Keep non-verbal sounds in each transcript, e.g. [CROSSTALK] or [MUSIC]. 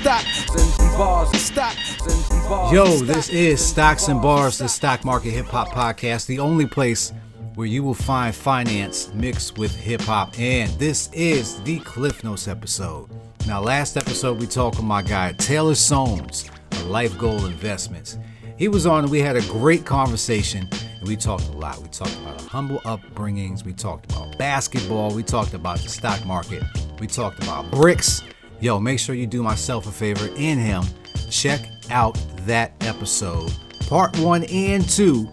Stocks and bars, stocks and bars. Yo, this is Stocks and Bars, the Stock Market Hip Hop Podcast, the only place where you will find finance mixed with hip hop. And this is the Cliff Notes episode. Now, last episode we talked with my guy Taylor Sohns of Life Goal Investments. He was on and we had a great conversation and we talked a lot. We talked about our humble upbringings, we talked about basketball, we talked about the stock market, we talked about bricks. Yo, make sure you do myself a favor and him. Check out that episode, part one and two,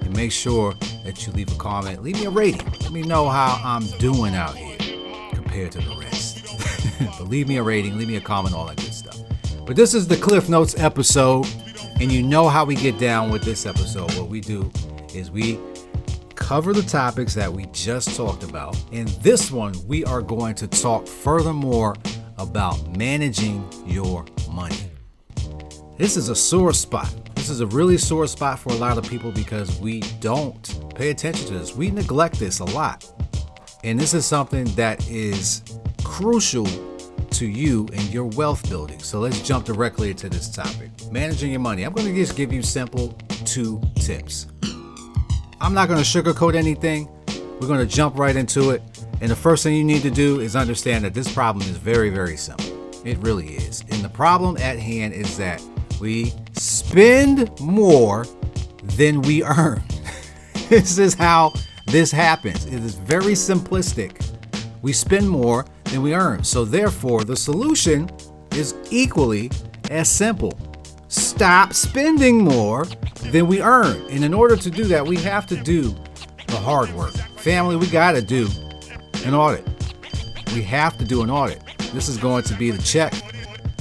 and make sure that you leave a comment. Leave me a rating. Let me know how I'm doing out here compared to the rest. [LAUGHS] but leave me a rating, leave me a comment, all that good stuff. But this is the Cliff Notes episode, and you know how we get down with this episode. What we do is we cover the topics that we just talked about. In this one, we are going to talk furthermore about managing your money. This is a sore spot. This is a really sore spot for a lot of people because we don't pay attention to this. We neglect this a lot. And this is something that is crucial to you and your wealth building. So let's jump directly into this topic managing your money. I'm going to just give you simple two tips. I'm not going to sugarcoat anything. We're going to jump right into it. And the first thing you need to do is understand that this problem is very, very simple. It really is. And the problem at hand is that we spend more than we earn. [LAUGHS] this is how this happens. It is very simplistic. We spend more than we earn. So, therefore, the solution is equally as simple stop spending more than we earn. And in order to do that, we have to do the hard work. Family, we got to do an audit. We have to do an audit. This is going to be the check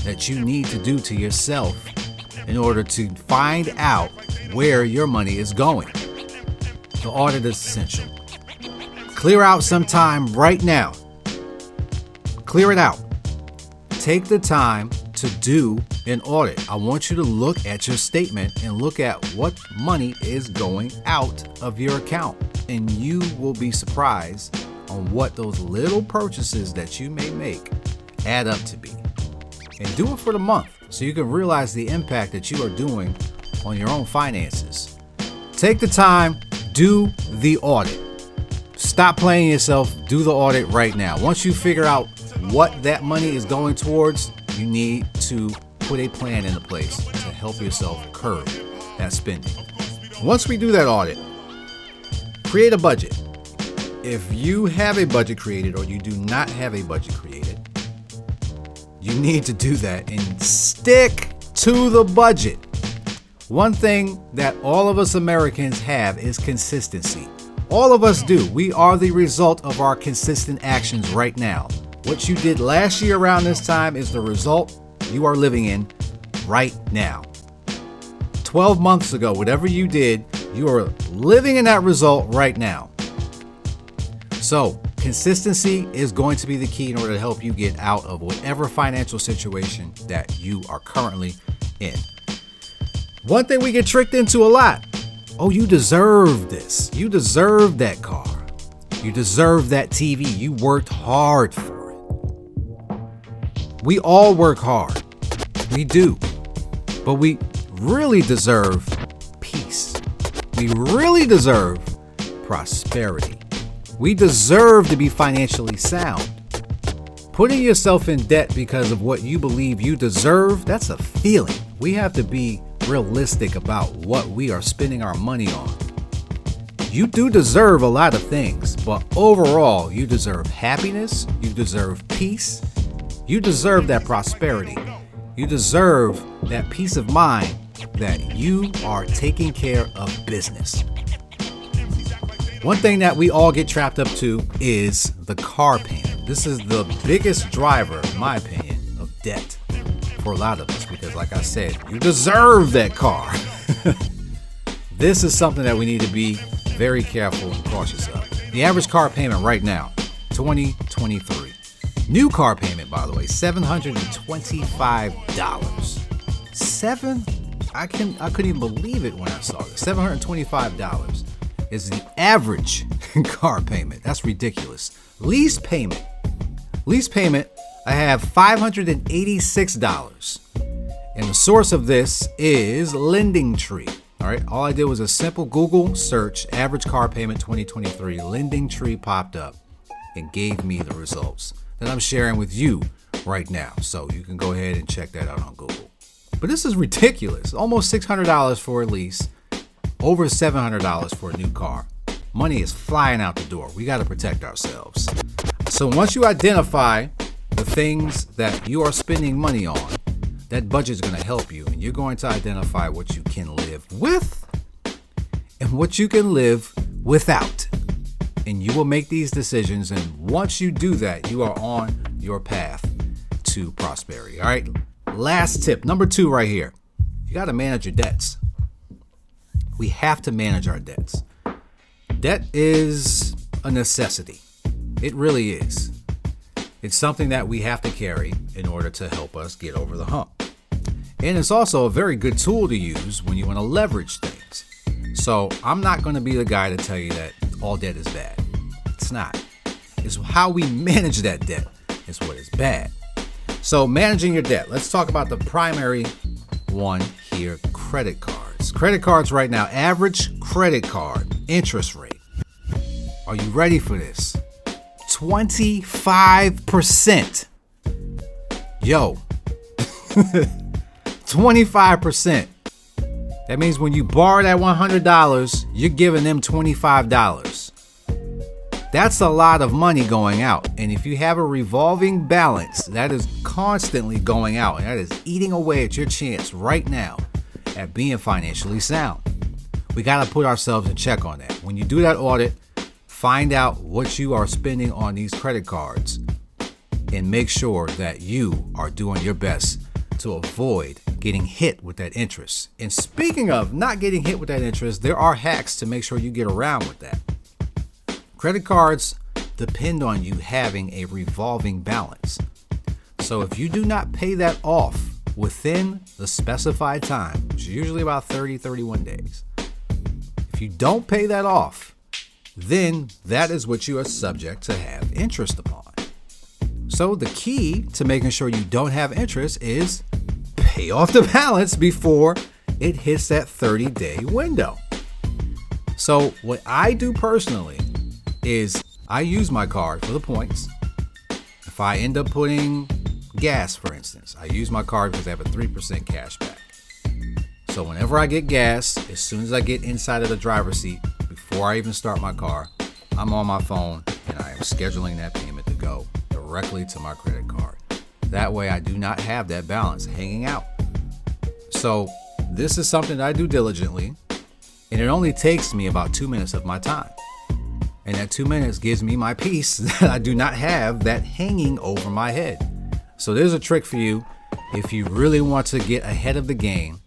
that you need to do to yourself in order to find out where your money is going. The audit is essential. Clear out some time right now. Clear it out. Take the time to do an audit. I want you to look at your statement and look at what money is going out of your account. And you will be surprised on what those little purchases that you may make add up to be. And do it for the month so you can realize the impact that you are doing on your own finances. Take the time, do the audit. Stop playing yourself, do the audit right now. Once you figure out what that money is going towards, you need to put a plan into place to help yourself curb that spending. Once we do that audit, create a budget. If you have a budget created or you do not have a budget created, you need to do that and stick to the budget. One thing that all of us Americans have is consistency. All of us do. We are the result of our consistent actions right now. What you did last year around this time is the result you are living in right now. 12 months ago, whatever you did, you are living in that result right now. So, consistency is going to be the key in order to help you get out of whatever financial situation that you are currently in. One thing we get tricked into a lot oh, you deserve this. You deserve that car. You deserve that TV. You worked hard for it. We all work hard. We do. But we really deserve peace. We really deserve prosperity. We deserve to be financially sound. Putting yourself in debt because of what you believe you deserve, that's a feeling. We have to be realistic about what we are spending our money on. You do deserve a lot of things, but overall, you deserve happiness, you deserve peace, you deserve that prosperity, you deserve that peace of mind that you are taking care of business. One thing that we all get trapped up to is the car payment. This is the biggest driver, in my opinion, of debt for a lot of us because, like I said, you deserve that car. [LAUGHS] this is something that we need to be very careful and cautious of. The average car payment right now, 2023. New car payment, by the way, $725. Seven? I can I couldn't even believe it when I saw this. $725 is the average [LAUGHS] car payment. That's ridiculous. Lease payment. Lease payment I have $586. And the source of this is Lending Tree. All right, all I did was a simple Google search, average car payment 2023. Lending Tree popped up and gave me the results that I'm sharing with you right now. So you can go ahead and check that out on Google. But this is ridiculous. Almost $600 for a lease, over $700 for a new car. Money is flying out the door. We got to protect ourselves. So once you identify the things that you are spending money on, that budget is going to help you and you're going to identify what you can live with and what you can live without. And you will make these decisions. And once you do that, you are on your path to prosperity. All right. Last tip, number two, right here. You got to manage your debts. We have to manage our debts. Debt is a necessity. It really is. It's something that we have to carry in order to help us get over the hump. And it's also a very good tool to use when you want to leverage things. So I'm not going to be the guy to tell you that all debt is bad. It's not. It's how we manage that debt is what is bad. So, managing your debt. Let's talk about the primary one here credit cards. Credit cards right now, average credit card interest rate. Are you ready for this? 25%. Yo, [LAUGHS] 25%. That means when you borrow that $100, you're giving them $25. That's a lot of money going out. And if you have a revolving balance, that is constantly going out. And that is eating away at your chance right now at being financially sound. We got to put ourselves in check on that. When you do that audit, find out what you are spending on these credit cards and make sure that you are doing your best to avoid getting hit with that interest. And speaking of not getting hit with that interest, there are hacks to make sure you get around with that. Credit cards depend on you having a revolving balance. So if you do not pay that off within the specified time, which is usually about 30, 31 days, if you don't pay that off, then that is what you are subject to have interest upon. So the key to making sure you don't have interest is pay off the [LAUGHS] balance before it hits that 30 day window. So, what I do personally is I use my card for the points. If I end up putting gas, for instance, I use my card because I have a 3% cash back. So whenever I get gas, as soon as I get inside of the driver's seat, before I even start my car, I'm on my phone and I am scheduling that payment to go directly to my credit card. That way I do not have that balance hanging out. So this is something that I do diligently, and it only takes me about two minutes of my time. And that two minutes gives me my peace [LAUGHS] that I do not have that hanging over my head. So there's a trick for you. If you really want to get ahead of the game,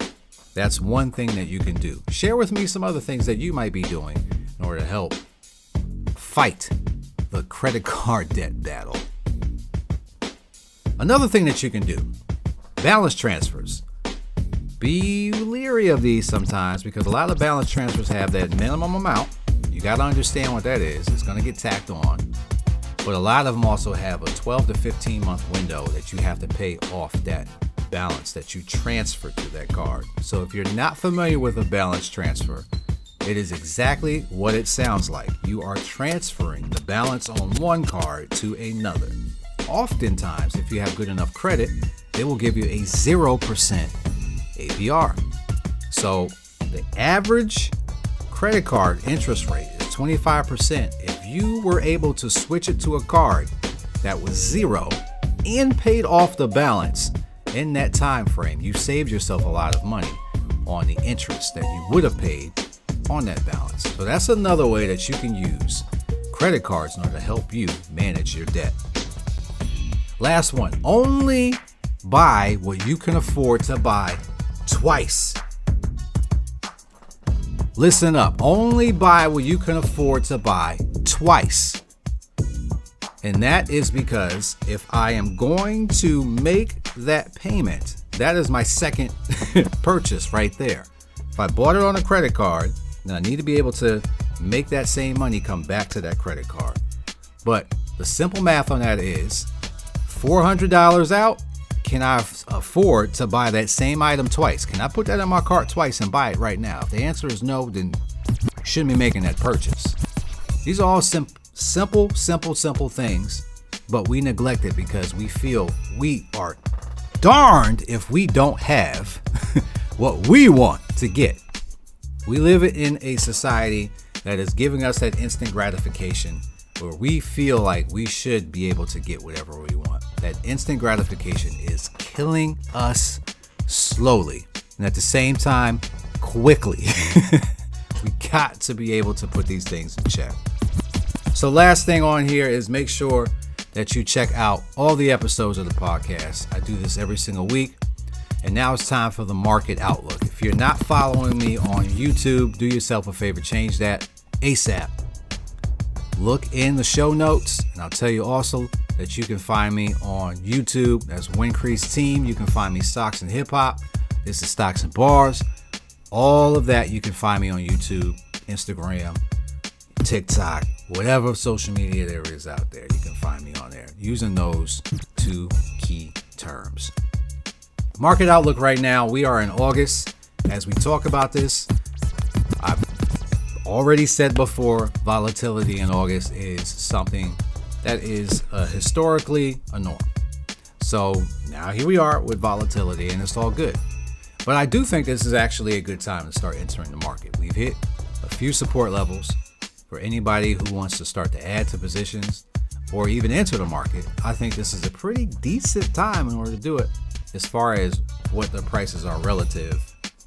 that's one thing that you can do. Share with me some other things that you might be doing in order to help fight the credit [LAUGHS] card debt battle. Another thing that you can do balance transfers. Be leery of these sometimes because a lot of balance transfers have that minimum amount You got to understand what that is. It's going to get tacked on. But a lot of them also have a 12 to 15 month window that you have to pay off that balance that you transfer to that card. So if you're not familiar with a balance transfer, it is exactly what it sounds like. You are transferring the balance on one card to another. Oftentimes, if you have good enough credit, they will give you a 0% APR. So the average credit card interest rate is 25%, if you were able to switch it to a card that was zero and paid off the balance in that time frame, you saved yourself a lot of money on the interest that you would have paid on that balance. So that's another way that you can use credit cards in order to help you manage your debt. Last one, only buy what you can afford to buy twice Listen up. Only buy what you can afford to buy twice. And that is because if I am going to make that payment, that is my second [LAUGHS] purchase right there. If I bought it on a credit card, then I need to be able to make that same money come back to that credit card. But the simple math on that is $400 out, can I afford to buy that same item twice? Can I put that in my cart twice and buy it right now? If the answer is no, then shouldn't be making that purchase. These are all sim- simple, simple, simple things, but we neglect it because we feel we are darned if we don't have [LAUGHS] what we want to get. We live in a society that is giving us that instant gratification where we feel like we should be able to get whatever we want. That instant gratification is killing us slowly and at the same time, quickly. [LAUGHS] we got to be able to put these things in check. So, last thing on here is make sure that you check out all the episodes of the podcast. I do this every single week. And now it's time for the market outlook. If you're not following me on YouTube, do yourself a favor, change that ASAP. Look in the show notes, and I'll tell you also that you can find me on YouTube. That's WinCrease Team. You can find me Stocks and Hip Hop. This is Stocks and Bars. All of that you can find me on YouTube, Instagram, TikTok, whatever social media there is out there. You can find me on there using those two key terms. Market outlook right now, we are in August. As we talk about this, I've already said before, volatility in August is something that is uh, historically a norm. So now here we are with volatility, and it's all good. But I do think this is actually a good time to start entering the market. We've hit a few support levels for anybody who wants to start to add to positions or even enter the market. I think this is a pretty decent time in order to do it as far as what the prices are relative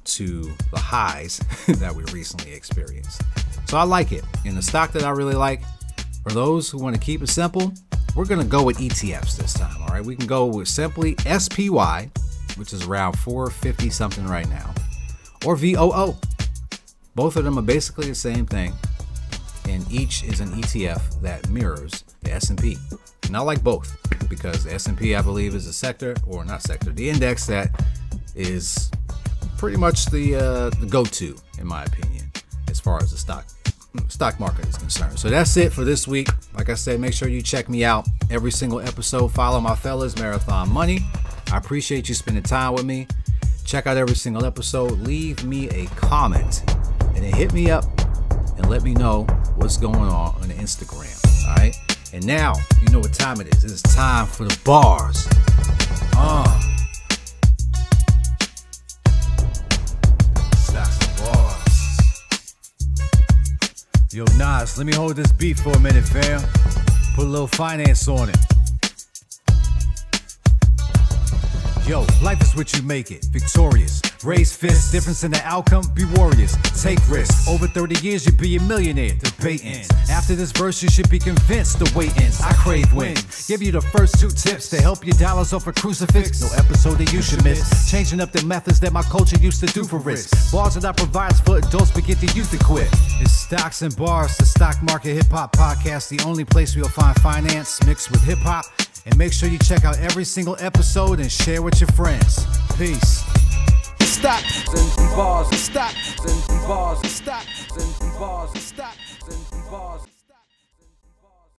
to the highs [LAUGHS] that we recently experienced. So I like it. And the stock that I really like, for those who want to keep it simple, we're going to go with ETFs this time. All right. We can go with simply SPY, which is around 450 something right now, or VOO. Both of them are basically the same thing, and each is an ETF that mirrors the S&P. And I like both because the S&P, I believe, is a sector or not sector, the index that is pretty much the uh, the go-to in my opinion as far as the stock stock market is concerned. So that's it for this week. Like I said, make sure you check me out every single episode. Follow my fellas, Marathon Money. I appreciate you spending time with me. Check out every single episode. Leave me a comment and then hit me up and let me know what's going on on Instagram. All right. And now you know what time it is. It's time for the bars. Uh. Bars. Yo, Nas, let me hold this beat for a minute, fam. Put a little finance on it. Yo, life is what you make it. Victorious. Raise fists, difference in the outcome, be warriors. Take risks. Over 30 years, you'll be a millionaire. Debate ends. After this verse, you should be convinced the wait ends. I crave wins. Give you the first two tips to help your dollars off a crucifix. No episode that you should miss. Changing up the methods that my culture used to do for risk. Bars that I provide for adults, but get the youth to quit. It's Stocks and Bars, the Stock Market Hip Hop Podcast, the only place you'll find finance mixed with hip hop. And make sure you check out every single episode and share with your friends. Peace. Bars, stocks and bars,